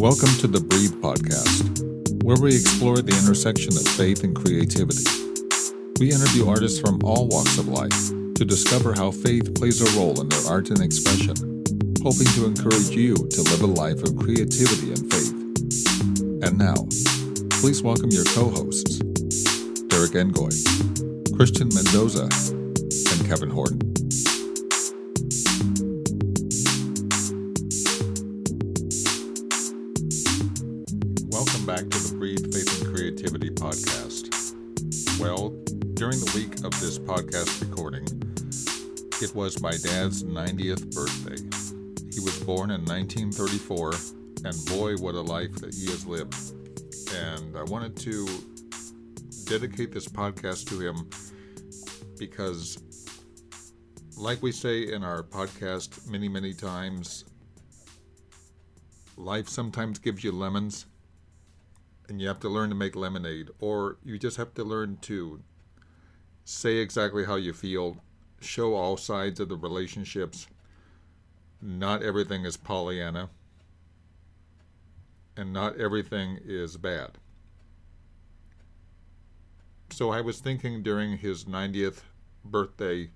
Welcome to the Breathe Podcast, where we explore the intersection of faith and creativity. We interview artists from all walks of life to discover how faith plays a role in their art and expression, hoping to encourage you to live a life of creativity and faith. And now, please welcome your co hosts, Derek Engoy, Christian Mendoza, and Kevin Horton. Well, during the week of this podcast recording, it was my dad's 90th birthday. He was born in 1934, and boy, what a life that he has lived. And I wanted to dedicate this podcast to him because, like we say in our podcast many, many times, life sometimes gives you lemons and you have to learn to make lemonade, or you just have to learn to say exactly how you feel, show all sides of the relationships. Not everything is Pollyanna, and not everything is bad. So I was thinking during his 90th birthday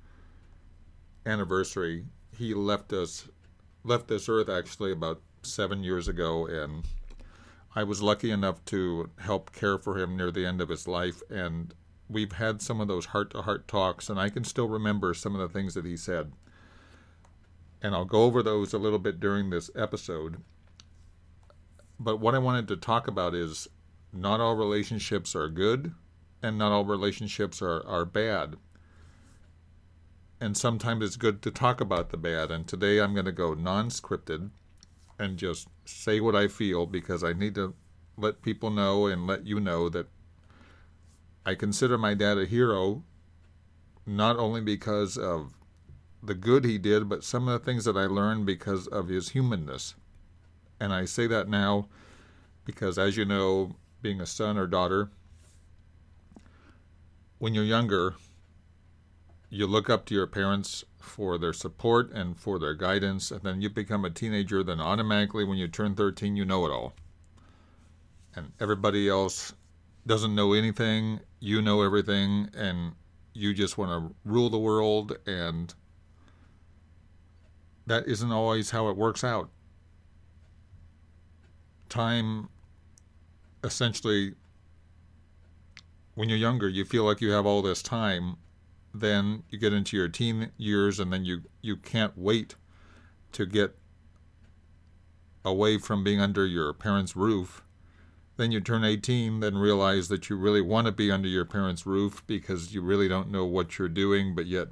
anniversary, he left us left this earth actually about 7 years ago and I was lucky enough to help care for him near the end of his life, and we've had some of those heart to heart talks, and I can still remember some of the things that he said. And I'll go over those a little bit during this episode. But what I wanted to talk about is not all relationships are good, and not all relationships are, are bad. And sometimes it's good to talk about the bad. And today I'm going to go non scripted and just say what I feel because I need to let people know and let you know that I consider my dad a hero, not only because of the good he did, but some of the things that I learned because of his humanness. And I say that now because, as you know, being a son or daughter, when you're younger, you look up to your parents for their support and for their guidance, and then you become a teenager, then automatically when you turn 13, you know it all. And everybody else doesn't know anything, you know everything, and you just want to rule the world, and that isn't always how it works out. Time essentially, when you're younger, you feel like you have all this time then you get into your teen years and then you you can't wait to get away from being under your parents' roof. Then you turn 18, then realize that you really want to be under your parents' roof because you really don't know what you're doing, but yet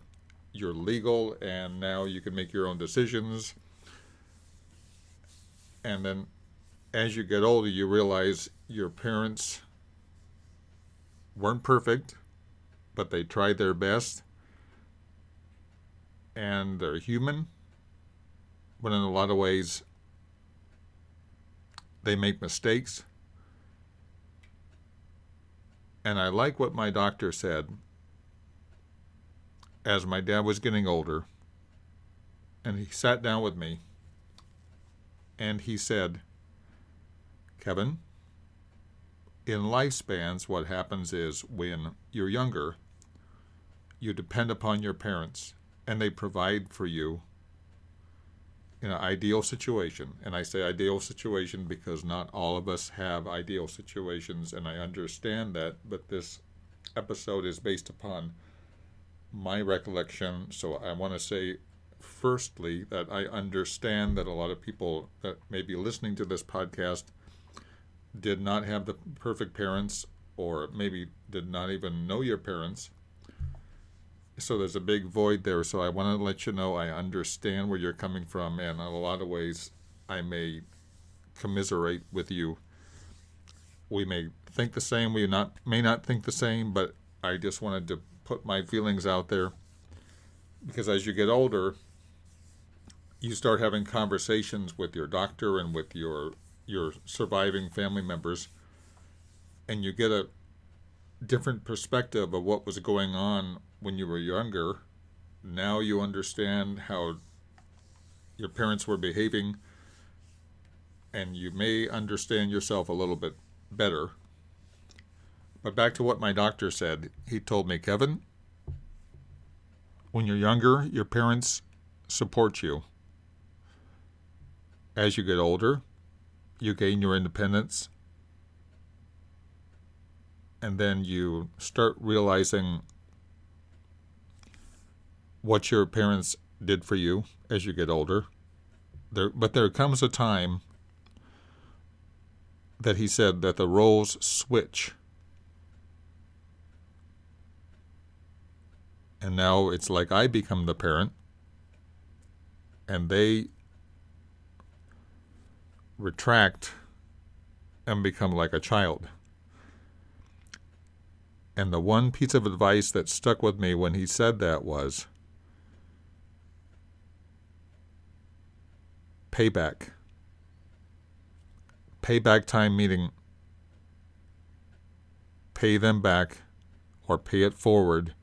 you're legal and now you can make your own decisions. And then as you get older, you realize your parents weren't perfect but they tried their best. And they're human, but in a lot of ways, they make mistakes. And I like what my doctor said as my dad was getting older. And he sat down with me and he said, Kevin, in lifespans, what happens is when you're younger, you depend upon your parents and they provide for you in an ideal situation. And I say ideal situation because not all of us have ideal situations, and I understand that, but this episode is based upon my recollection. So I want to say, firstly, that I understand that a lot of people that may be listening to this podcast did not have the perfect parents or maybe did not even know your parents. So there's a big void there. So I want to let you know I understand where you're coming from, and in a lot of ways, I may commiserate with you. We may think the same, we not may not think the same, but I just wanted to put my feelings out there because as you get older, you start having conversations with your doctor and with your your surviving family members, and you get a different perspective of what was going on when you were younger. Now you understand how your parents were behaving and you may understand yourself a little bit better. But back to what my doctor said. He told me, Kevin, when you're younger, your parents support you. As you get older, you gain your independence, and then you start realizing what your parents did for you as you get older. There, but there comes a time that he said that the roles switch. And now it's like I become the parent and they retract and become like a child. And the one piece of advice that stuck with me when he said that was payback. Payback time meaning pay them back or pay it forward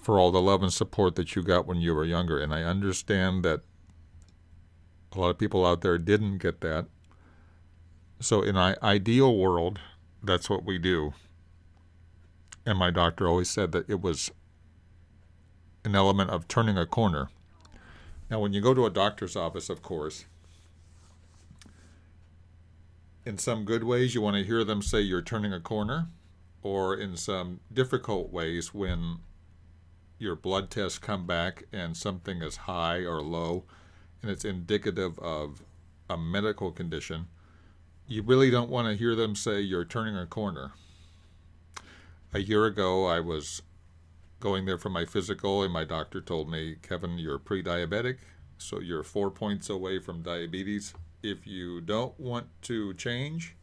for all the love and support that you got when you were younger. And I understand that a lot of people out there didn't get that. So, in an ideal world, that's what we do. And my doctor always said that it was an element of turning a corner. Now, when you go to a doctor's office, of course, in some good ways, you want to hear them say you're turning a corner, or in some difficult ways, when your blood tests come back and something is high or low and it's indicative of a medical condition, you really don't want to hear them say you're turning a corner. A year ago, I was going there for my physical, and my doctor told me, Kevin, you're pre diabetic, so you're four points away from diabetes. If you don't want to change,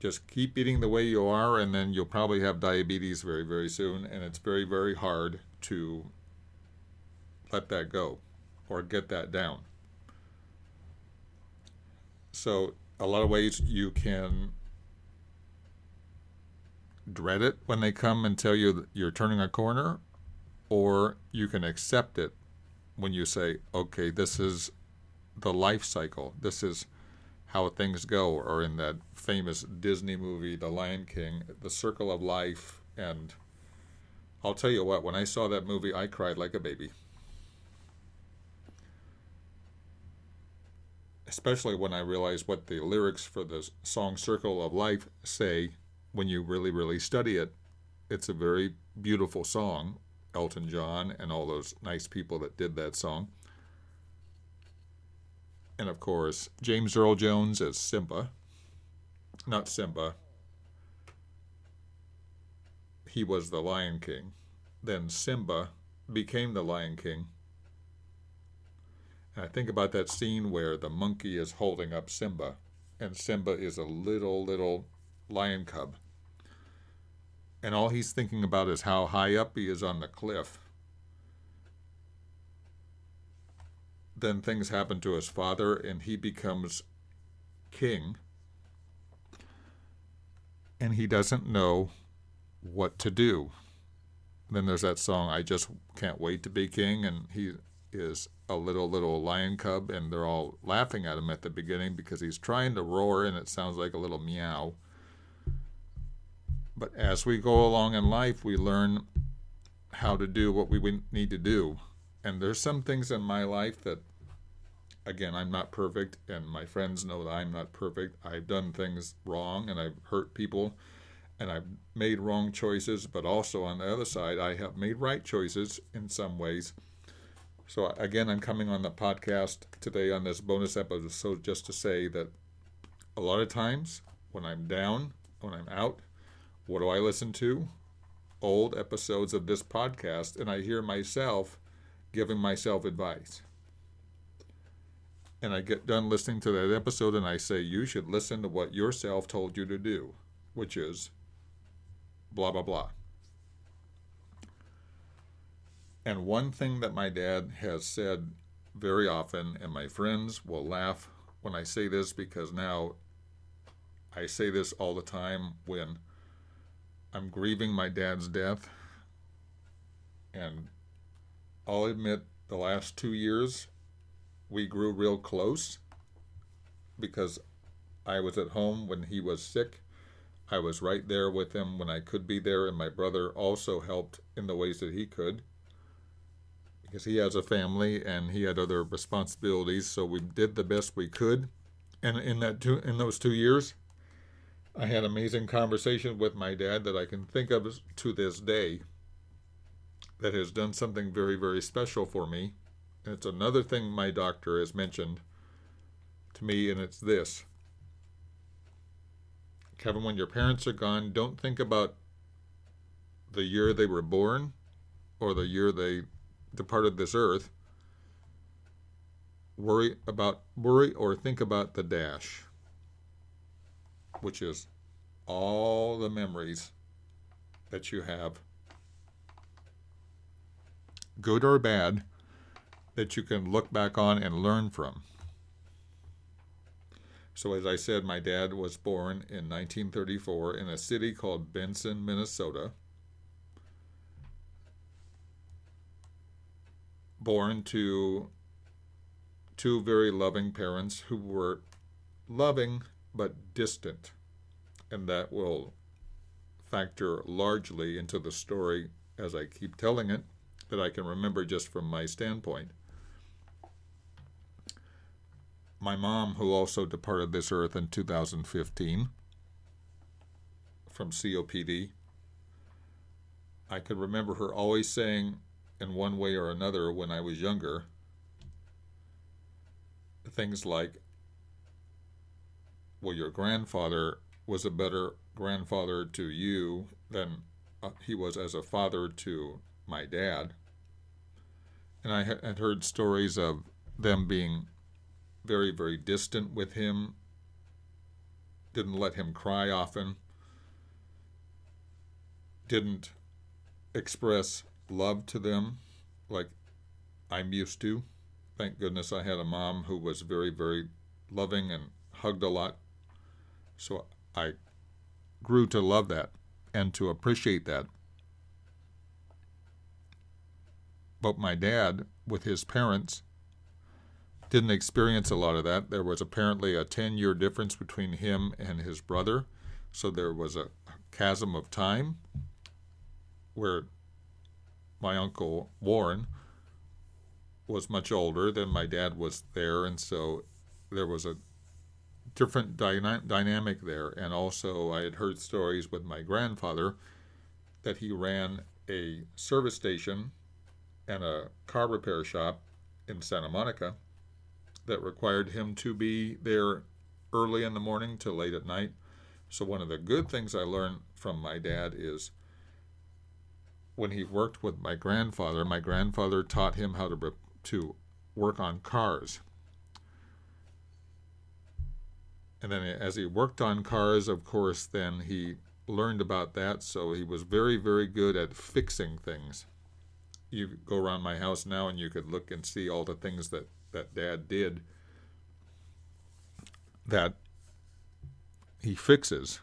just keep eating the way you are, and then you'll probably have diabetes very, very soon. And it's very, very hard to let that go or get that down. So, a lot of ways you can dread it when they come and tell you you're turning a corner, or you can accept it when you say, okay, this is the life cycle. This is how things go. Or in that famous Disney movie, The Lion King, the circle of life. And I'll tell you what, when I saw that movie, I cried like a baby. Especially when I realized what the lyrics for the song Circle of Life say when you really, really study it. It's a very beautiful song, Elton John and all those nice people that did that song. And of course, James Earl Jones as Simba. Not Simba. He was the Lion King. Then Simba became the Lion King. And I think about that scene where the monkey is holding up Simba, and Simba is a little, little lion cub and all he's thinking about is how high up he is on the cliff. Then things happen to his father, and he becomes king, and he doesn't know what to do. Then there's that song, I Just Can't Wait to Be King, and he is a little, little lion cub, and they're all laughing at him at the beginning because he's trying to roar, and it sounds like a little meow but as we go along in life, we learn how to do what we need to do. And there's some things in my life that, again, I'm not perfect, and my friends know that I'm not perfect. I've done things wrong, and I've hurt people, and I've made wrong choices. But also on the other side, I have made right choices in some ways. So again, I'm coming on the podcast today on this bonus episode so just to say that a lot of times when I'm down, when I'm out, what do I listen to? Old episodes of this podcast, and I hear myself giving myself advice. And I get done listening to that episode and I say, You should listen to what yourself told you to do, which is blah, blah, blah. And one thing that my dad has said very often, and my friends will laugh when I say this because now I say this all the time when I'm grieving my dad's death. And I'll admit, the last two years, we grew real close. because I was at home when he was sick. I was right there with him when I could be there, and my brother also helped in the ways that he could because he has a family and he had other responsibilities. So we did the best we could, and in that two in those two years, I had an amazing conversation with my dad that I can think of to this day. That has done something very very special for me. And it's another thing my doctor has mentioned to me, and it's this Kevin, when your parents are gone, don't think about the year they were born or the year they departed this earth. Worry about worry or think about the dash, which is all the memories that you have, good or bad, that you can look back on and learn from. So, as I said, my dad was born in 1934 in a city called Benson, Minnesota. Born to two very loving parents who were loving but distant. And that will factor largely into the story as I keep telling it, that I can remember just from my standpoint. My mom, who also departed this earth in 2015 from COPD, I could remember her always saying, in one way or another, when I was younger, things like, well, your grandfather was a better grandfather to you than uh, he was as a father to my dad. And I had heard stories of them being very, very distant with him, didn't let him cry often, didn't express love to them like I'm used to. Thank goodness I had a mom who was very, very loving and hugged a lot. So I grew to love that and to appreciate that. But my dad, with his parents, didn't experience a lot of that. There was apparently a 10 year difference between him and his brother, so there was a chasm of time where my uncle Warren was much older than my dad was there, and so there was a different dyna- dynamic there. And also, I had heard stories with my grandfather that he ran a service station and a car repair shop in Santa Monica that required him to be there early in the morning to late at night. So, one of the good things I learned from my dad is when he worked with my grandfather, my grandfather taught him how to, to work on cars. And then, as he worked on cars, of course, then he learned about that. So, he was very, very good at fixing things. You go around my house now and you could look and see all the things that that dad did that he fixes.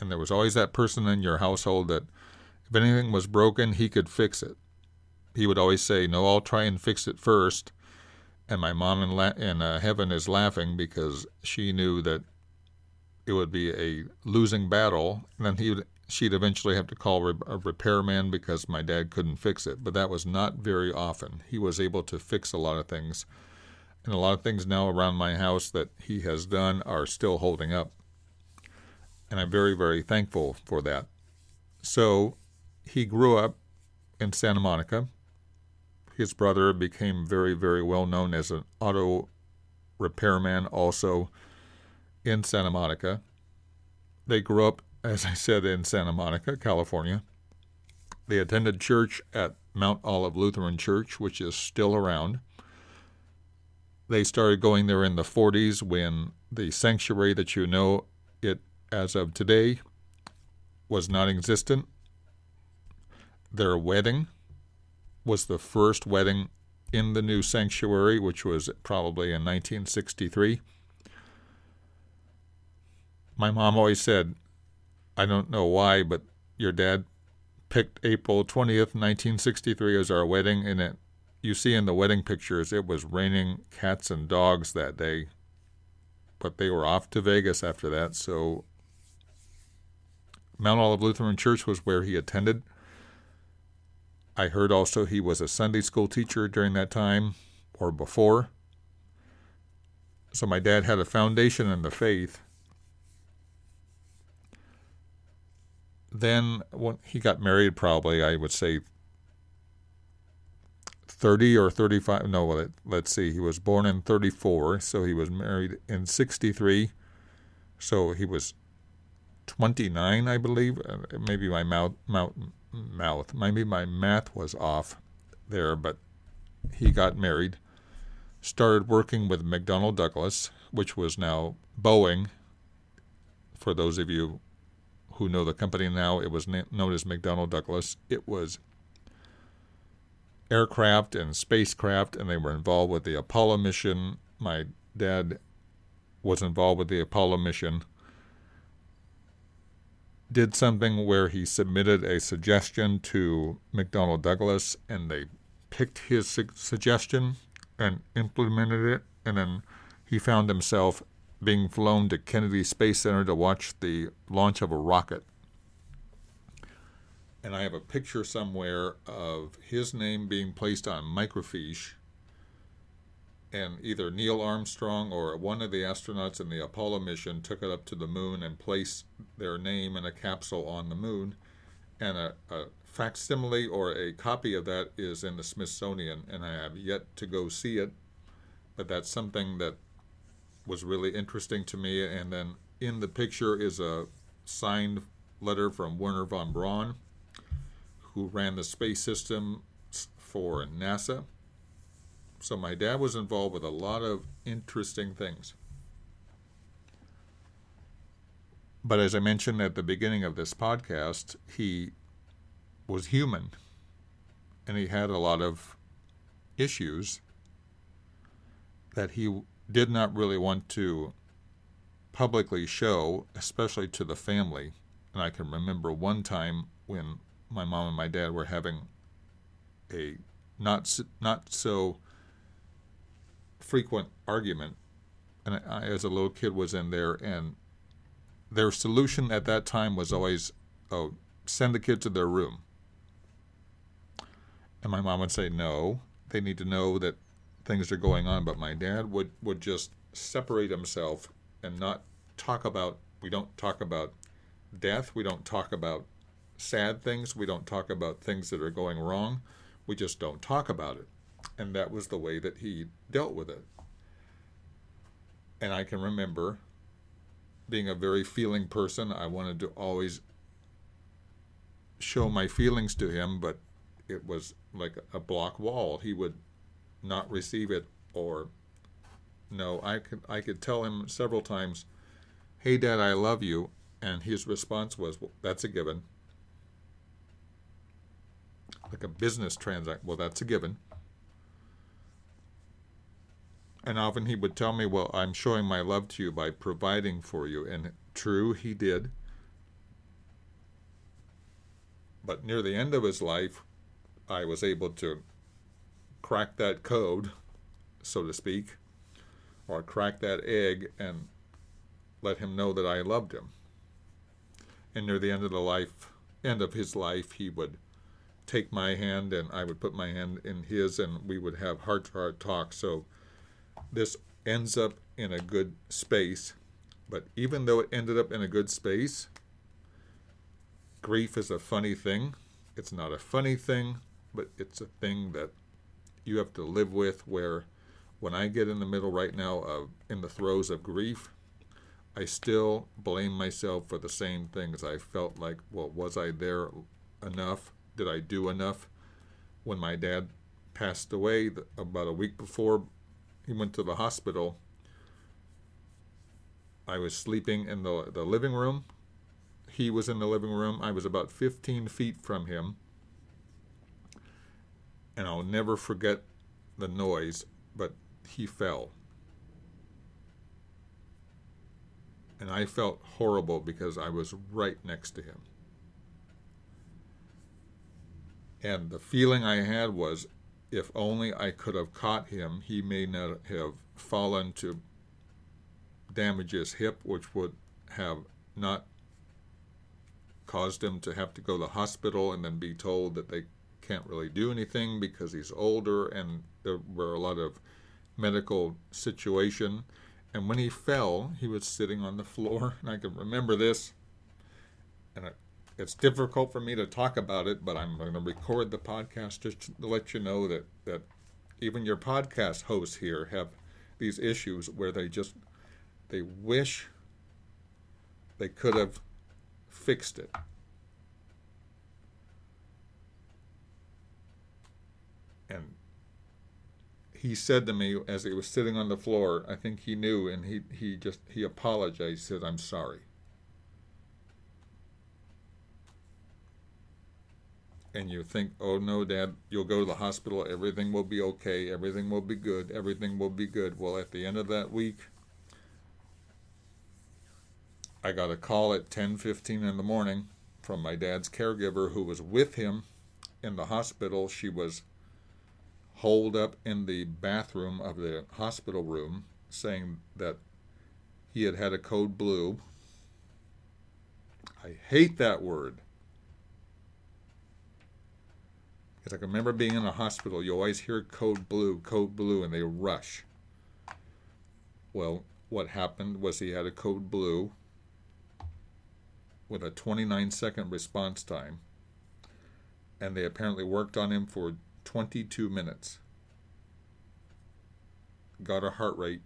And there was always that person in your household that if anything was broken, he could fix it. He would always say, No, I'll try and fix it first. And my mom in, la- in uh, heaven is laughing because she knew that it would be a losing battle. And then he would, she'd eventually have to call a repairman because my dad couldn't fix it. But that was not very often. He was able to fix a lot of things and a lot of things now around my house that he has done are still holding up. And I'm very, very thankful for that. So he grew up in Santa Monica. His brother became very, very well known as an auto repairman also in Santa Monica. They grew up, as I said, in Santa Monica, California. They attended church at Mount Olive Lutheran Church, which is still around. They started going there in the 40s when the sanctuary that you know it as of today was non existent. Their wedding was the first wedding in the new sanctuary, which was probably in 1963. My mom always said, I don't know why, but your dad picked April 20th, 1963 as our wedding, and it you see in the wedding pictures, it was raining cats and dogs that day. but they were off to Vegas after that. So Mount Olive Lutheran Church was where he attended. I heard also he was a Sunday school teacher during that time or before. So my dad had a foundation in the faith. Then when he got married, probably I would say 30 or 35. No, let's see. He was born in 34, so he was married in 63. So he was 29, I believe. Uh, maybe my mouth, mouth, mouth, maybe my math was off there, but he got married started working with McDonnell Douglas, which was now Boeing. For those of you who know the company now, it was known as McDonnell Douglas. It was aircraft and spacecraft, and they were involved with the Apollo mission. My dad was involved with the Apollo mission. Did something where he submitted a suggestion to McDonnell Douglas, and they picked his su- suggestion and implemented it, and then he found himself being flown to Kennedy Space Center to watch the launch of a rocket. And I have a picture somewhere of his name being placed on microfiche, and either Neil Armstrong or one of the astronauts in the Apollo mission took it up to the moon and placed their name in a capsule on the moon, and a, a facsimile or a copy of that is in the Smithsonian, and I have yet to go see it. But that's something that was really interesting to me. And then in the picture is a signed letter from Wernher von Braun, who ran the space system for NASA. So my dad was involved with a lot of interesting things. But as I mentioned at the beginning of this podcast, he was human and he had a lot of issues that he did not really want to publicly show, especially to the family. And I can remember one time when my mom and my dad were having a not not so frequent argument, and I, as a little kid, was in there, and their solution at that time was always, "Oh, send the kid to their room." And my mom would say, no, they need to know that things are going on. But my dad would, would just separate himself and not talk about, we don't talk about death, we don't talk about sad things, we don't talk about things that are going wrong, we just don't talk about it. And that was the way that he dealt with it. And I can remember being a very feeling person, I wanted to always show my feelings to him, but it was like a block wall. He would not receive it or no. I could I could tell him several times, "Hey, Dad, I love you," and his response was, well, "That's a given." Like a business transaction. Well, that's a given. And often he would tell me, Well, I'm showing my love to you by providing for you. And true, he did. But near the end of his life, I was able to crack that code, so to speak, or crack that egg and let him know that I loved him. And near the end of the life, end of his life, he would take my hand and I would put my hand in his, and we would have heart to heart talk. So this ends up in a good space. But even though it ended up in a good space, grief is a funny thing. It's not a funny thing but it's a thing that you have to live with where when I get in the middle right now of in the throes of grief, I still blame myself for the same things. I felt like, well, was I there enough? Did I do enough? When my dad passed away about a week before he went to the hospital, I was sleeping in the, the living room. He was in the living room. I was about 15 feet from him and I'll never forget the noise, but he fell. And I felt horrible because I was right next to him. And the feeling I had was if only I could have caught him, he may not have fallen to damage his hip, which would have not caused him to have to go to the hospital and then be told that they can't really do anything because he's older and there were a lot of medical situation. And when he fell, he was sitting on the floor, and I can remember this. And it's difficult for me to talk about it, but I'm going to record the podcast just to let you know that that even your podcast hosts here have these issues where they just they wish they could have fixed it. And he said to me as he was sitting on the floor, I think he knew, and he, he just he apologized. Said, "I'm sorry." And you think, "Oh no, Dad, you'll go to the hospital. Everything will be okay. Everything will be good. Everything will be good." Well, at the end of that week, I got a call at 10:15 in the morning from my dad's caregiver who was with him in the hospital. She was holed up in the bathroom of the hospital room saying that he had had a code blue. I hate that word. Because I remember being in a hospital, you always hear code blue, code blue, and they rush. Well, what happened was he had a code blue with a 29 second response time, and they apparently worked on him for 22 minutes. Got a heart rate.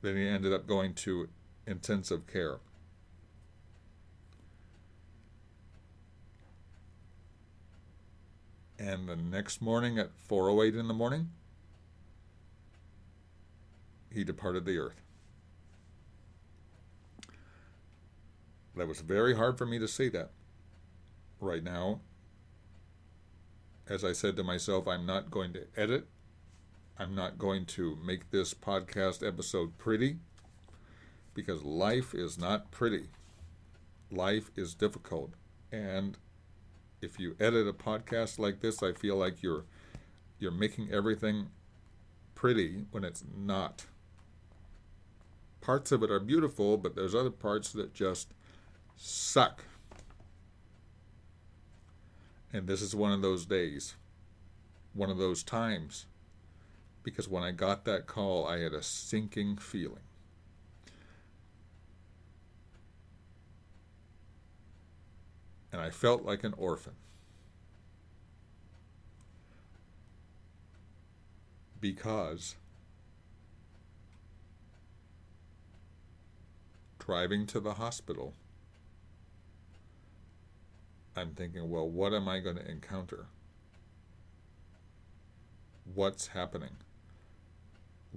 Then he ended up going to intensive care. And the next morning at 4:08 in the morning, he departed the earth. That was very hard for me to see that right now as I said to myself, I'm not going to edit. I'm not going to make this podcast episode pretty because life is not pretty. Life is difficult. And if you edit a podcast like this, I feel like you're you're making everything pretty when it's not. Parts of it are beautiful, but there's other parts that just suck. And this is one of those days, one of those times, because when I got that call, I had a sinking feeling. And I felt like an orphan. Because driving to the hospital, I'm thinking, well, what am I going to encounter? What's happening?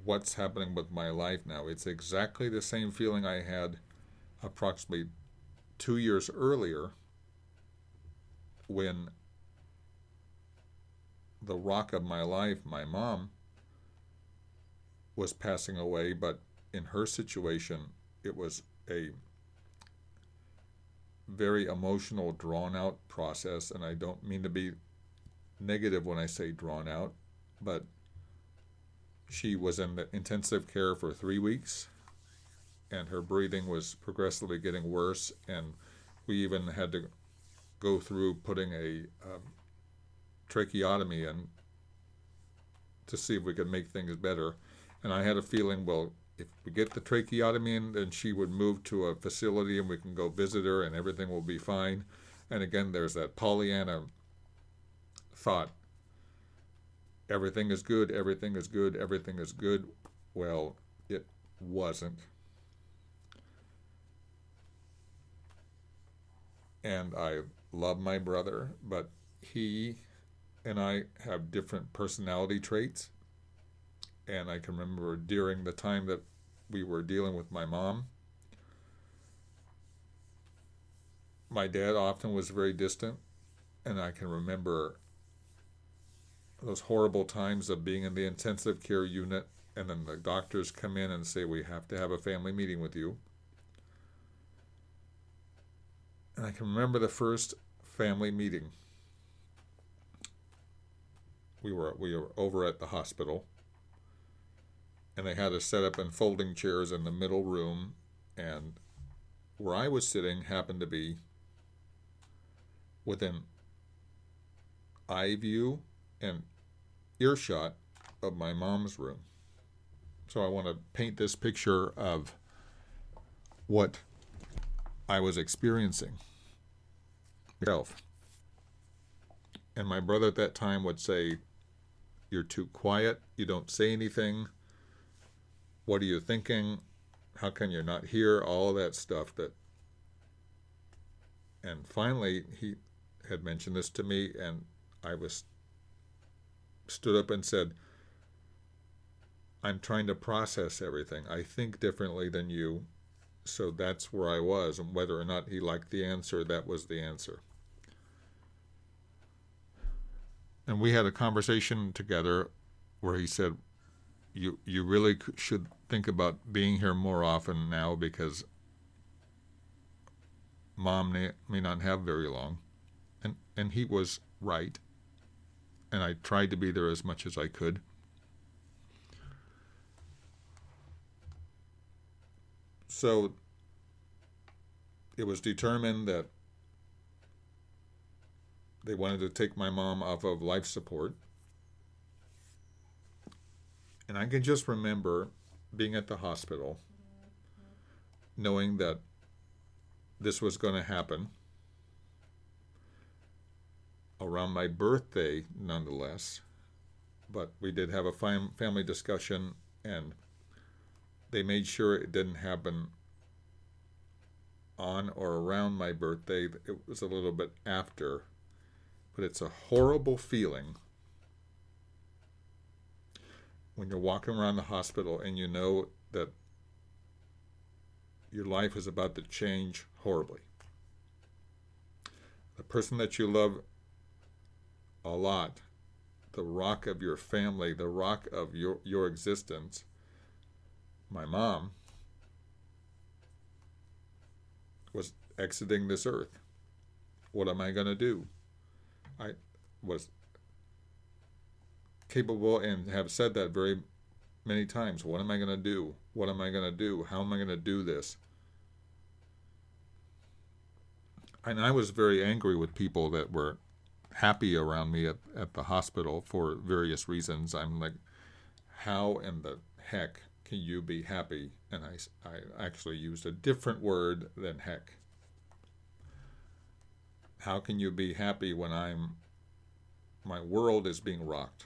What's happening with my life now? It's exactly the same feeling I had approximately two years earlier when the rock of my life, my mom, was passing away, but in her situation, it was a very emotional, drawn out process, and I don't mean to be negative when I say drawn out, but she was in the intensive care for three weeks, and her breathing was progressively getting worse, and we even had to go through putting a um, tracheotomy in to see if we could make things better. And I had a feeling, well, if we get the tracheotomy in, then she would move to a facility and we can go visit her and everything will be fine. And again, there's that Pollyanna thought everything is good, everything is good, everything is good. Well, it wasn't. And I love my brother, but he and I have different personality traits. And I can remember during the time that we were dealing with my mom. My dad often was very distant, and I can remember those horrible times of being in the intensive care unit, and then the doctors come in and say, We have to have a family meeting with you. And I can remember the first family meeting. We were we were over at the hospital and they had us set up in folding chairs in the middle room, and where I was sitting happened to be within eye view and earshot of my mom's room. So I want to paint this picture of what I was experiencing. And my brother at that time would say, You're too quiet. You don't say anything. What are you thinking? How can you not hear? All that stuff that. And finally, he had mentioned this to me, and I was stood up and said, I'm trying to process everything. I think differently than you. So that's where I was. And whether or not he liked the answer, that was the answer. And we had a conversation together where he said, you, you really should think about being here more often now because mom may, may not have very long. And, and he was right. And I tried to be there as much as I could. So it was determined that they wanted to take my mom off of life support. And I can just remember being at the hospital, knowing that this was going to happen around my birthday, nonetheless. But we did have a fam- family discussion, and they made sure it didn't happen on or around my birthday. It was a little bit after, but it's a horrible feeling when you're walking around the hospital and you know that your life is about to change horribly. The person that you love a lot, the rock of your family, the rock of your, your existence, my mom was exiting this earth. What am I going to do? I was capable and have said that very many times. What am I going to do? What am I going to do? How am I going to do this? And I was very angry with people that were happy around me at, at the hospital for various reasons. I'm like, how in the heck can you be happy? And I, I actually used a different word than heck. How can you be happy when I'm, my world is being rocked?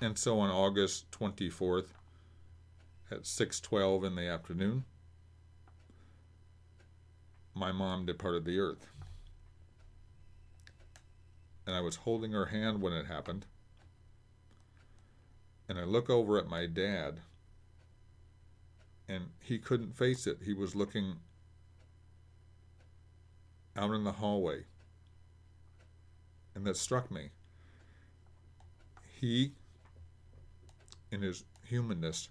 And so on August 24th at 6:12 in the afternoon, my mom departed the earth. And I was holding her hand when it happened and I look over at my dad, and he couldn't face it. He was looking out in the hallway. And that struck me. He, in his humanness,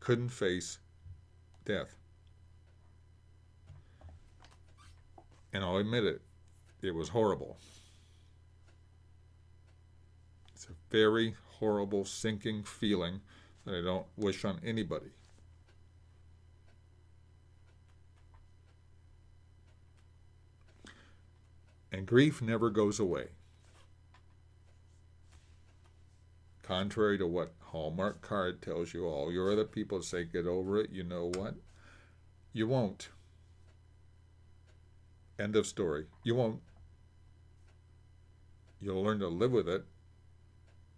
couldn't face death. And I'll admit it, it was horrible. It's a very horrible, sinking feeling that I don't wish on anybody. And grief never goes away. Contrary to what Hallmark card tells you, all your other people say, get over it, you know what? You won't. End of story. You won't. You'll learn to live with it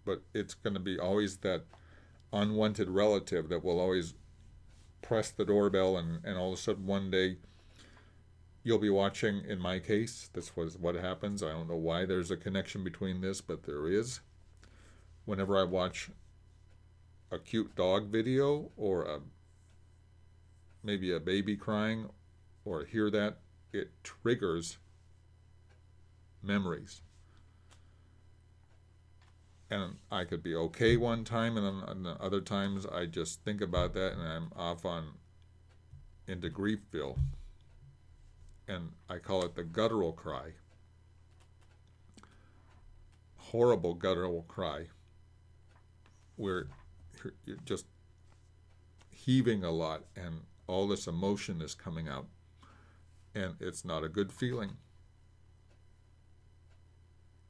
but it's going to be always that unwanted relative that will always press the doorbell and, and all of a sudden one day you'll be watching in my case this was what happens. I don't know why there's a connection between this but there is. Whenever i watch a cute dog video or a maybe a baby crying or hear that it triggers memories and I could be okay one time, and then other times I just think about that and I'm off on into griefville. And I call it the guttural cry. horrible guttural cry where you're just heaving a lot and all this emotion is coming out. And it's not a good feeling.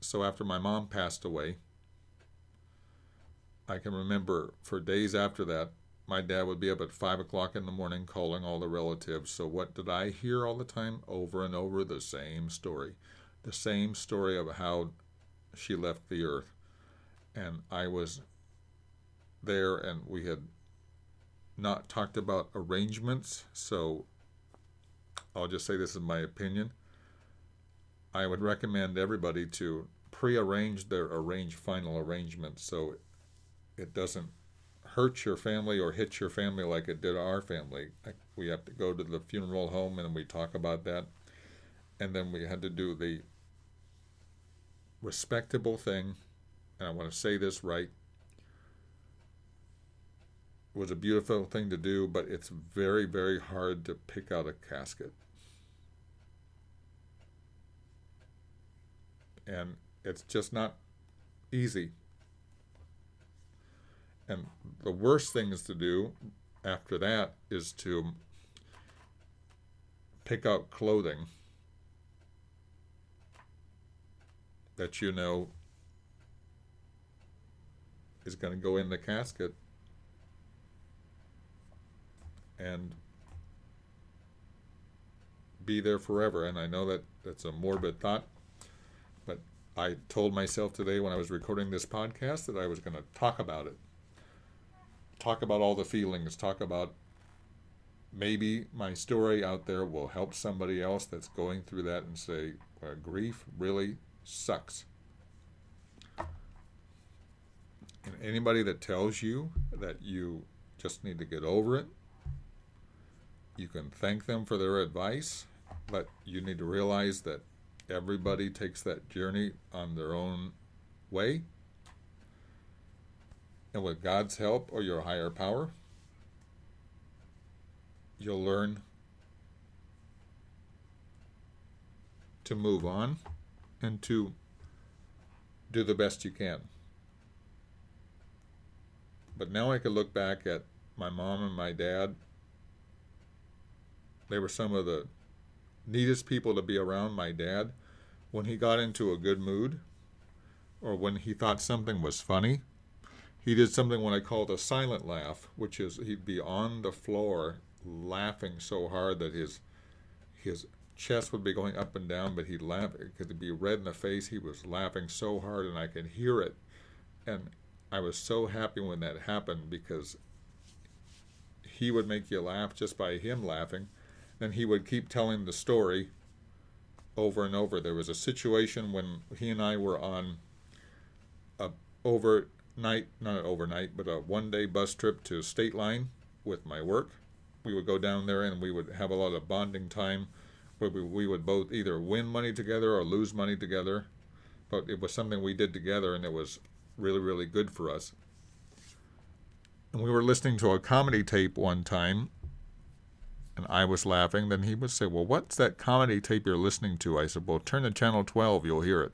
So after my mom passed away, I can remember for days after that, my dad would be up at five o'clock in the morning calling all the relatives. So what did I hear all the time? Over and over the same story. The same story of how she left the earth. And I was there and we had not talked about arrangements, so I'll just say this is my opinion. I would recommend everybody to pre-arrange their arrange final arrangements. so it doesn't hurt your family or hit your family like it did our family. We have to go to the funeral home and we talk about that. And then we had to do the respectable thing, and I want to say this right. It was a beautiful thing to do, but it's very, very hard to pick out a casket. And it's just not easy. And the worst things to do after that is to pick out clothing that you know is going to go in the casket and be there forever. And I know that that's a morbid thought, but I told myself today when I was recording this podcast that I was going to talk about it. Talk about all the feelings, talk about maybe my story out there will help somebody else that's going through that and say, grief really sucks. And anybody that tells you that you just need to get over it, you can thank them for their advice, but you need to realize that everybody takes that journey on their own way. And with God's help or your higher power, you'll learn to move on and to do the best you can. But now I can look back at my mom and my dad they were some of the neatest people to be around, my dad. When he got into a good mood, or when he thought something was funny, he did something what I called a silent laugh, which is he'd be on the floor laughing so hard that his his chest would be going up and down, but he'd laugh because he'd be red in the face. He was laughing so hard, and I could hear it. And I was so happy when that happened because he would make you laugh just by him laughing then he would keep telling the story over and over. There was a situation when he and I were on a overnight, not overnight, but a one-day bus trip to State Line with my work. We would go down there and we would have a lot of bonding time where we, we would both either win money together or lose money together. But it was something we did together and it was really, really good for us. And we were listening to a comedy tape one time and I was laughing, then he would say, Well, what's that comedy tape you're listening to? I said, Well, turn to channel 12, you'll hear it.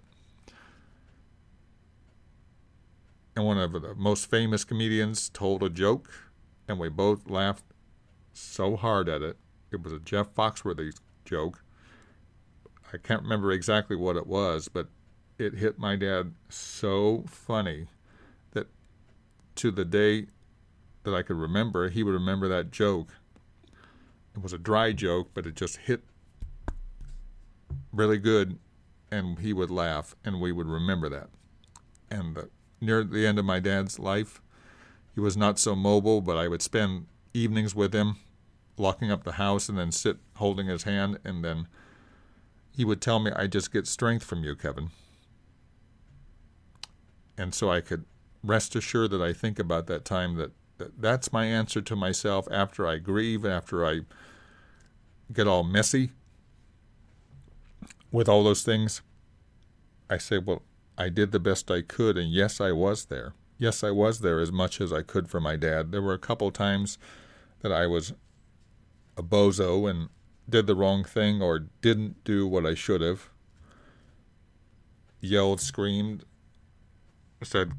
And one of the most famous comedians told a joke, and we both laughed so hard at it. It was a Jeff Foxworthy joke. I can't remember exactly what it was, but it hit my dad so funny that to the day that I could remember, he would remember that joke it was a dry joke, but it just hit really good, and he would laugh, and we would remember that. And uh, near the end of my dad's life, he was not so mobile, but I would spend evenings with him, locking up the house, and then sit holding his hand, and then he would tell me, I just get strength from you, Kevin. And so I could rest assured that I think about that time that, that that's my answer to myself after I grieve, after I get all messy with all those things, I say, well, I did the best I could, and yes, I was there. Yes, I was there as much as I could for my dad. There were a couple times that I was a bozo and did the wrong thing or didn't do what I should have. Yelled, screamed, said,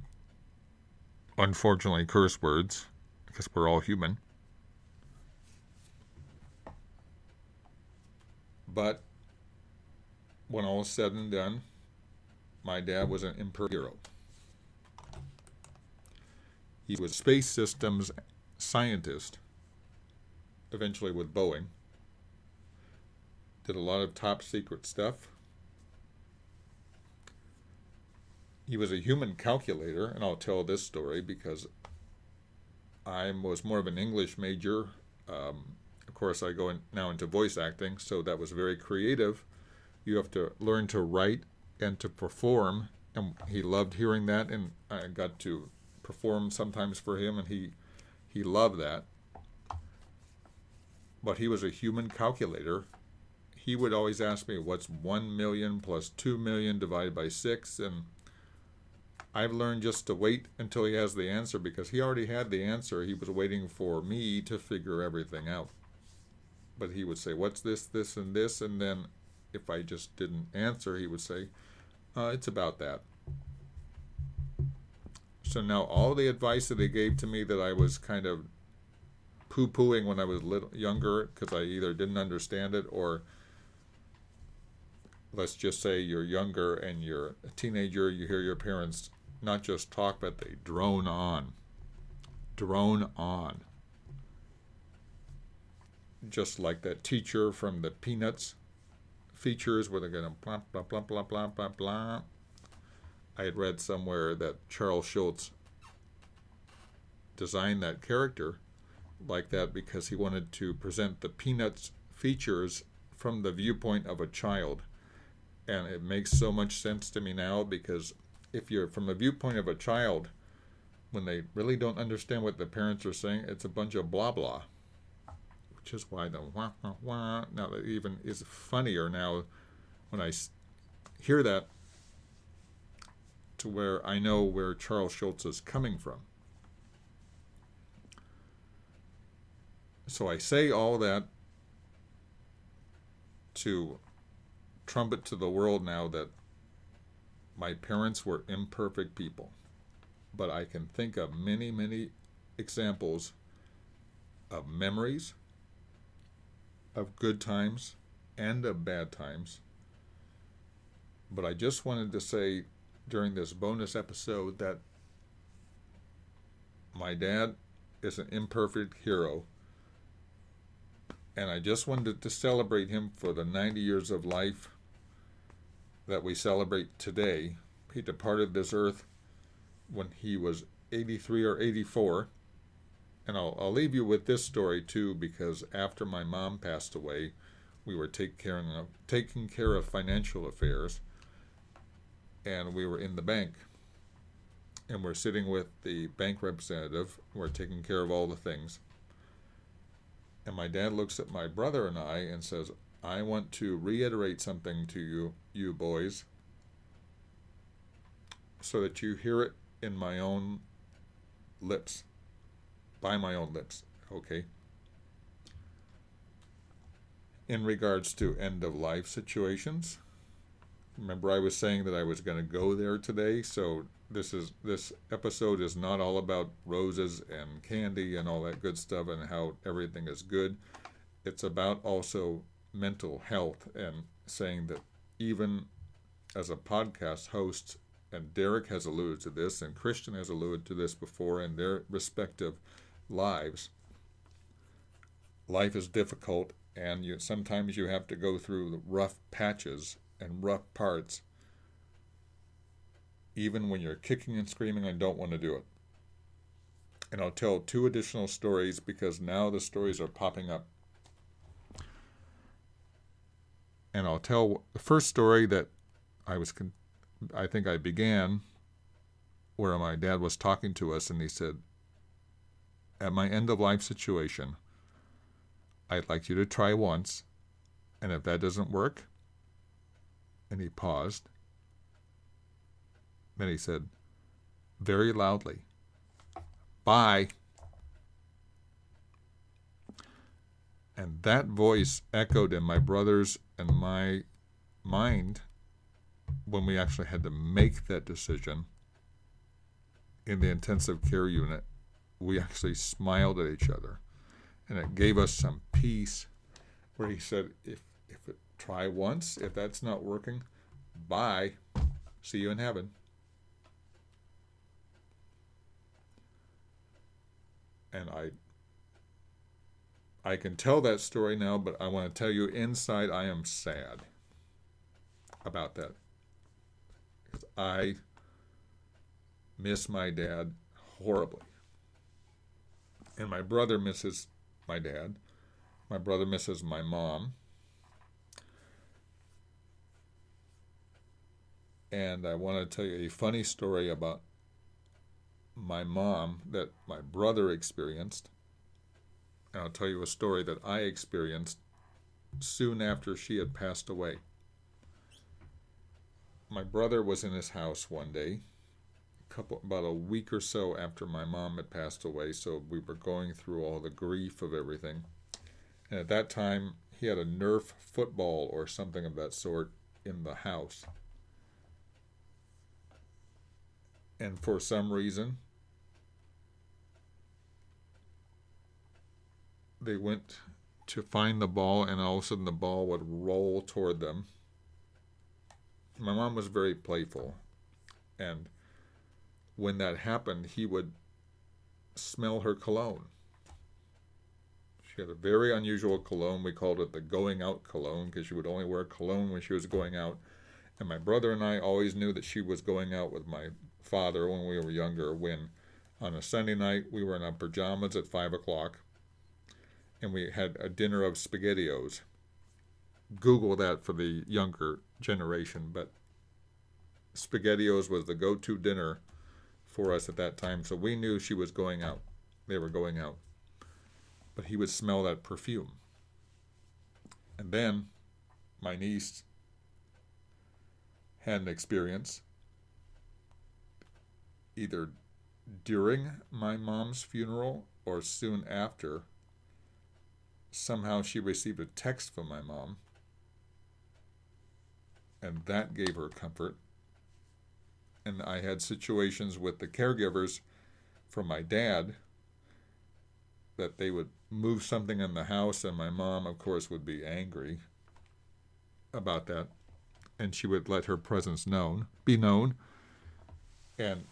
unfortunately, curse words because we're all human. But when all was said and done, my dad was an imperial hero. He was space systems scientist, eventually with Boeing. Did a lot of top secret stuff. He was a human calculator, and I'll tell this story because I was more of an English major. Um, of course, I go in, now into voice acting, so that was very creative. You have to learn to write and to perform, and he loved hearing that, and I got to perform sometimes for him, and he he loved that. But he was a human calculator. He would always ask me, "What's one million plus two million divided by six? And I've learned just to wait until he has the answer because he already had the answer. He was waiting for me to figure everything out. But he would say, "What's this, this, and this?" And then, if I just didn't answer, he would say, uh, "It's about that." So now all the advice that they gave to me that I was kind of poo pooing when I was little younger because I either didn't understand it or let's just say you're younger and you're a teenager, you hear your parents not just talk, but they drone on. Drone on. Just like that teacher from the Peanuts features where they're going to blah, blah, blah, blah, blah, blah, blah. I had read somewhere that Charles Schulz designed that character like that because he wanted to present the Peanuts features from the viewpoint of a child. And it makes so much sense to me now because if you're from the viewpoint of a child, when they really don't understand what the parents are saying, it's a bunch of blah blah. Which is why the wah wah wah now that even is funnier now when I hear that to where I know where Charles Schulz is coming from. So I say all that to trumpet to the world now that my parents were imperfect people. But I can think of many, many examples of memories, of good times, and of bad times. But I just wanted to say during this bonus episode that my dad is an imperfect hero. And I just wanted to celebrate him for the 90 years of life that we celebrate today. He departed this earth when he was 83 or 84. And I'll, I'll leave you with this story too, because after my mom passed away, we were take care of, taking care of financial affairs and we were in the bank. And we're sitting with the bank representative we're taking care of all the things. And my dad looks at my brother and i and says i want to reiterate something to you you boys so that you hear it in my own lips by my own lips okay in regards to end of life situations remember I was saying that I was going to go there today, so this is this episode is not all about roses and candy and all that good stuff and how everything is good. It's about also mental health and saying that even as a podcast host, and Derek has alluded to this, and Christian has alluded to this before in their respective lives. Life is difficult, and you sometimes you have to go through rough patches and rough parts, even when you're kicking and screaming and don't want to do it. And I'll tell two additional stories because now the stories are popping up. And I'll tell the first story that I was, con- I think I began, where my dad was talking to us and he said, At my end of life situation, I'd like you to try once, and if that doesn't work, and he paused. Then he said, very loudly, Bye. And that voice echoed in my brother's and my mind when we actually had to make that decision. in the intensive care unit, we actually smiled at each other, and it gave us some peace. Where he said, "If if it, try once, if that's not working, bye, see you in heaven." And I I can tell that story now, but I want to tell you inside I am sad about that. Because I miss my dad horribly. And my brother misses my dad. My brother misses my mom. And I want to tell you a funny story about my mom that my brother experienced. And I'll tell you a story that I experienced soon after she had passed away. My brother was in his house one day, couple about a week or so after my mom had passed away, so we were going through all the grief of everything. And at that time, he had a Nerf football or something of that sort in the house. And for some reason, they went to find the ball, and all of a sudden the ball would roll toward them. My mom was very playful, and when that happened, he would smell her cologne. She had a very unusual cologne. We called it the going out cologne because she would only wear cologne when she was going out. And my brother and I always knew that she was going out with my father when we were younger. When on a Sunday night we were in our pajamas at five o'clock, and we had a dinner of spaghettios. Google that for the younger generation, but spaghettios was the go-to dinner for us at that time. So we knew she was going out. They were going out. But he would smell that perfume. And then my niece had an experience either during my mom's funeral or soon after somehow she received a text from my mom, and that gave her comfort. And I had situations with the caregivers from my dad that they would move something in the house, and my mom, of course, would be angry about that, and she would let her presence known be known. And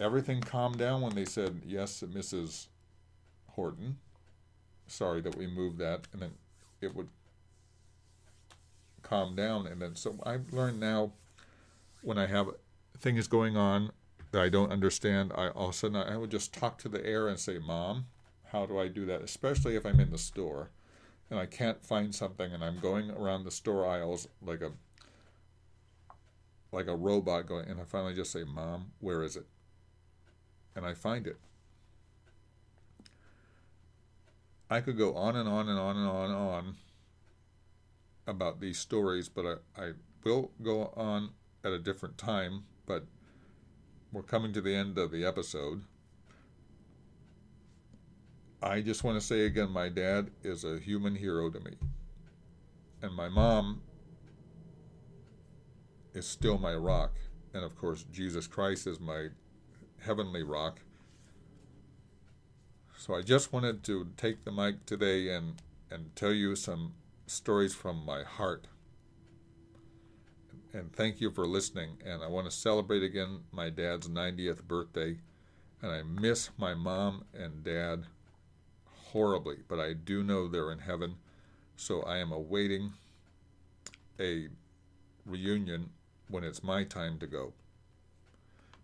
everything calmed down when they said yes, Mrs. Horton sorry that we moved that, and then it would calm down. And then, so I've learned now when I have things going on that I don't understand, I all of a sudden I would just talk to the air and say, Mom, how do I do that? Especially if I'm in the store and I can't find something and I'm going around the store aisles like a like a robot going and I finally just say, Mom, where is it? And I find it. I could go on and on and on and on and on about these stories, but I, I will go on at a different time. But we're coming to the end of the episode. I just want to say again my dad is a human hero to me. And my mom is still my rock. And of course, Jesus Christ is my heavenly rock. So I just wanted to take the mic today and, and tell you some stories from my heart. And thank you for listening. And I want to celebrate again my dad's 90th birthday. And I miss my mom and dad horribly, but I do know they're in heaven. So I am awaiting a reunion when it's my time to go.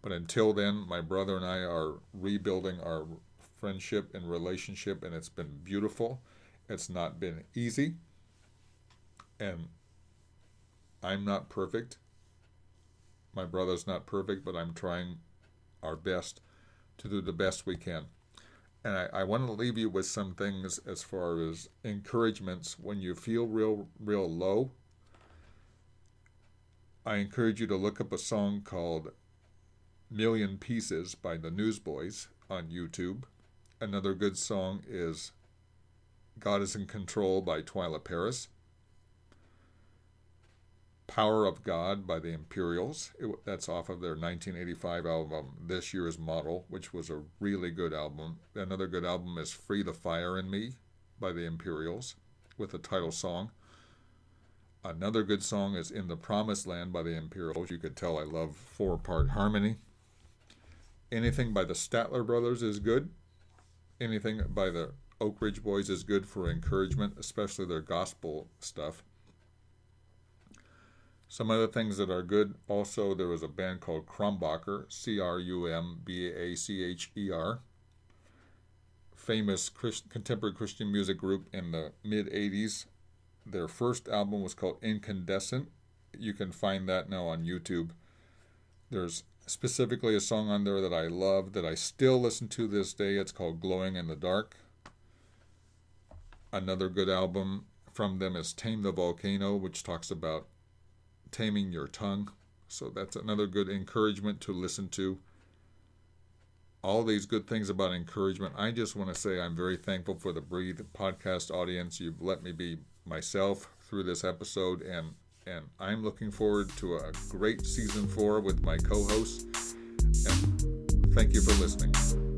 But until then, my brother and I are rebuilding our friendship and relationship, and it's been beautiful. It's not been easy, and I'm not perfect. My brother's not perfect, but I'm trying our best to do the best we can. And I, I want to leave you with some things as far as encouragements when you feel real, real low. I encourage you to look up a song called Million Pieces by the Newsboys on YouTube. Another good song is God is in Control by Twila Paris. Power of God by the Imperials. It, that's off of their 1985 album, This Year's Model, which was a really good album. Another good album is Free the Fire in Me by the Imperials with the title song. Another good song is In the Promised Land by the Imperials. You could tell I love four part harmony. Anything by the Statler Brothers is good. Anything by the Oak Ridge Boys is good for encouragement, especially their gospel stuff. Some other things that are good also, there was a band called Crumbacher, C R U M B A C H E R, famous Christ, contemporary Christian music group in the mid 80s. Their first album was called Incandescent. You can find that now on YouTube. There's specifically a song on there that I love that I still listen to this day. It's called Glowing in the Dark. Another good album from them is Tame the Volcano, which talks about taming your tongue. So that's another good encouragement to listen to. All these good things about encouragement. I just want to say I'm very thankful for the Breathe podcast audience. You've let me be myself through this episode, and and I'm looking forward to a great season four with my co-hosts. And thank you for listening.